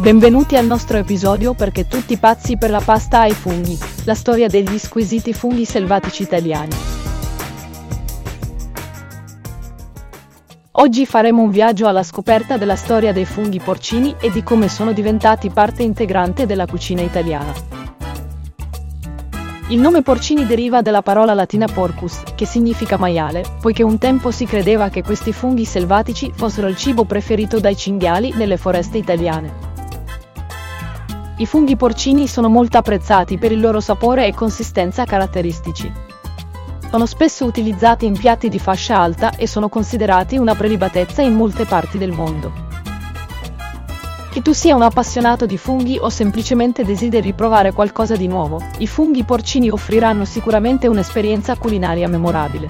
Benvenuti al nostro episodio perché tutti pazzi per la pasta ai funghi, la storia degli squisiti funghi selvatici italiani. Oggi faremo un viaggio alla scoperta della storia dei funghi porcini e di come sono diventati parte integrante della cucina italiana. Il nome porcini deriva dalla parola latina porcus, che significa maiale, poiché un tempo si credeva che questi funghi selvatici fossero il cibo preferito dai cinghiali nelle foreste italiane. I funghi porcini sono molto apprezzati per il loro sapore e consistenza caratteristici. Sono spesso utilizzati in piatti di fascia alta e sono considerati una prelibatezza in molte parti del mondo. Che tu sia un appassionato di funghi o semplicemente desideri provare qualcosa di nuovo, i funghi porcini offriranno sicuramente un'esperienza culinaria memorabile.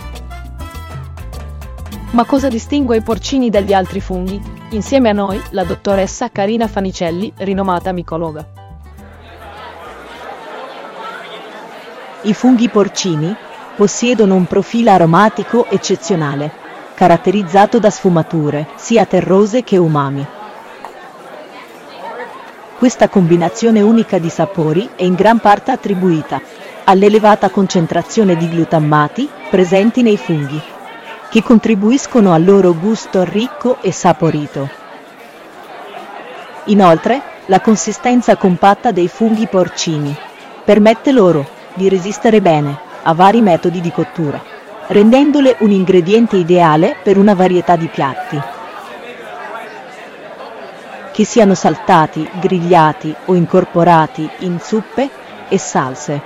Ma cosa distingue i porcini dagli altri funghi? Insieme a noi, la dottoressa Carina Fanicelli, rinomata micologa. I funghi porcini possiedono un profilo aromatico eccezionale, caratterizzato da sfumature sia terrose che umami. Questa combinazione unica di sapori è in gran parte attribuita all'elevata concentrazione di glutammati presenti nei funghi, che contribuiscono al loro gusto ricco e saporito. Inoltre, la consistenza compatta dei funghi porcini permette loro di resistere bene a vari metodi di cottura, rendendole un ingrediente ideale per una varietà di piatti. Che siano saltati, grigliati o incorporati in zuppe e salse.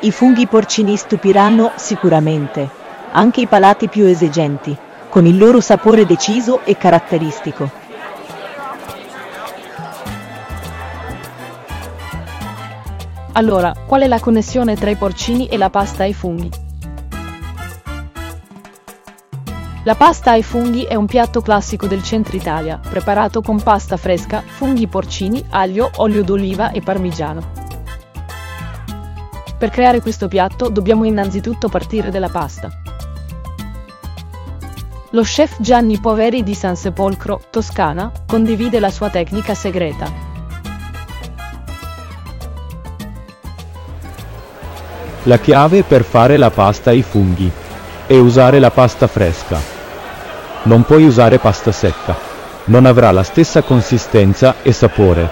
I funghi porcini stupiranno sicuramente, anche i palati più esigenti, con il loro sapore deciso e caratteristico. Allora, qual è la connessione tra i porcini e la pasta ai funghi? La pasta ai funghi è un piatto classico del centro Italia, preparato con pasta fresca, funghi porcini, aglio, olio d'oliva e parmigiano. Per creare questo piatto dobbiamo innanzitutto partire dalla pasta. Lo chef Gianni Poveri di San Sepolcro, Toscana, condivide la sua tecnica segreta, La chiave per fare la pasta ai funghi è usare la pasta fresca. Non puoi usare pasta secca. Non avrà la stessa consistenza e sapore.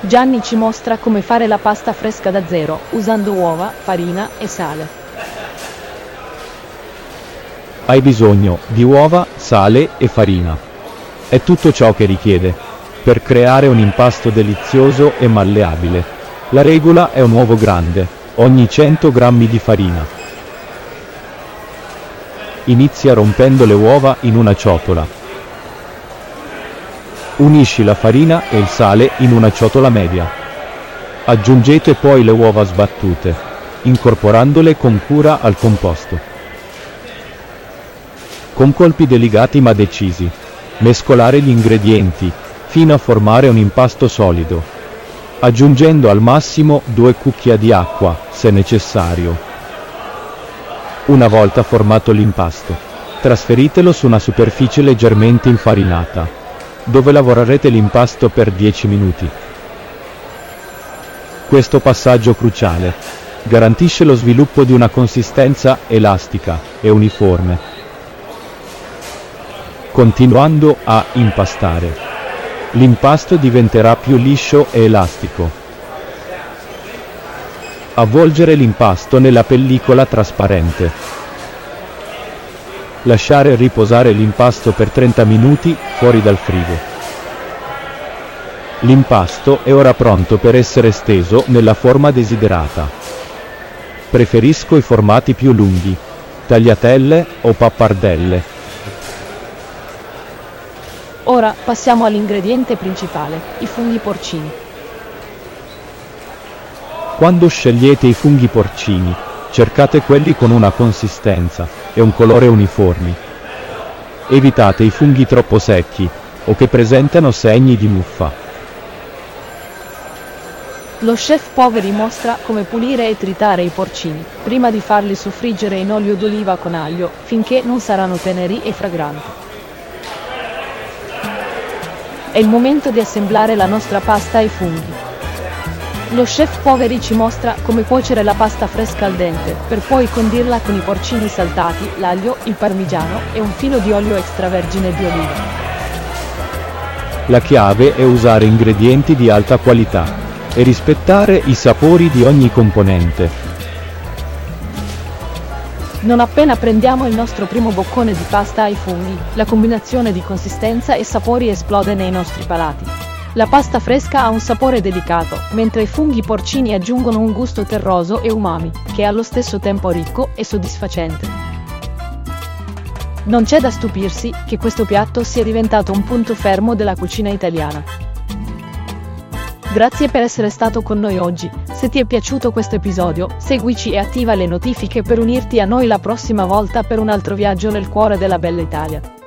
Gianni ci mostra come fare la pasta fresca da zero, usando uova, farina e sale. Hai bisogno di uova, sale e farina. È tutto ciò che richiede per creare un impasto delizioso e malleabile. La regola è un uovo grande, ogni 100 g di farina. Inizia rompendo le uova in una ciotola. Unisci la farina e il sale in una ciotola media. Aggiungete poi le uova sbattute, incorporandole con cura al composto. Con colpi delicati ma decisi, mescolare gli ingredienti fino a formare un impasto solido aggiungendo al massimo due cucchiai di acqua, se necessario. Una volta formato l'impasto, trasferitelo su una superficie leggermente infarinata, dove lavorerete l'impasto per 10 minuti. Questo passaggio cruciale garantisce lo sviluppo di una consistenza elastica e uniforme, continuando a impastare l'impasto diventerà più liscio e elastico. Avvolgere l'impasto nella pellicola trasparente. Lasciare riposare l'impasto per 30 minuti fuori dal frigo. L'impasto è ora pronto per essere steso nella forma desiderata. Preferisco i formati più lunghi, tagliatelle o pappardelle Ora passiamo all'ingrediente principale, i funghi porcini. Quando scegliete i funghi porcini, cercate quelli con una consistenza e un colore uniformi. Evitate i funghi troppo secchi o che presentano segni di muffa. Lo chef Poveri mostra come pulire e tritare i porcini, prima di farli soffriggere in olio d'oliva con aglio, finché non saranno teneri e fragranti. È il momento di assemblare la nostra pasta ai funghi. Lo chef Poveri ci mostra come cuocere la pasta fresca al dente, per poi condirla con i porcini saltati, l'aglio, il parmigiano e un filo di olio extravergine di oliva. La chiave è usare ingredienti di alta qualità e rispettare i sapori di ogni componente. Non appena prendiamo il nostro primo boccone di pasta ai funghi, la combinazione di consistenza e sapori esplode nei nostri palati. La pasta fresca ha un sapore delicato, mentre i funghi porcini aggiungono un gusto terroso e umami, che è allo stesso tempo ricco e soddisfacente. Non c'è da stupirsi che questo piatto sia diventato un punto fermo della cucina italiana. Grazie per essere stato con noi oggi. Se ti è piaciuto questo episodio, seguici e attiva le notifiche per unirti a noi la prossima volta per un altro viaggio nel cuore della bella Italia.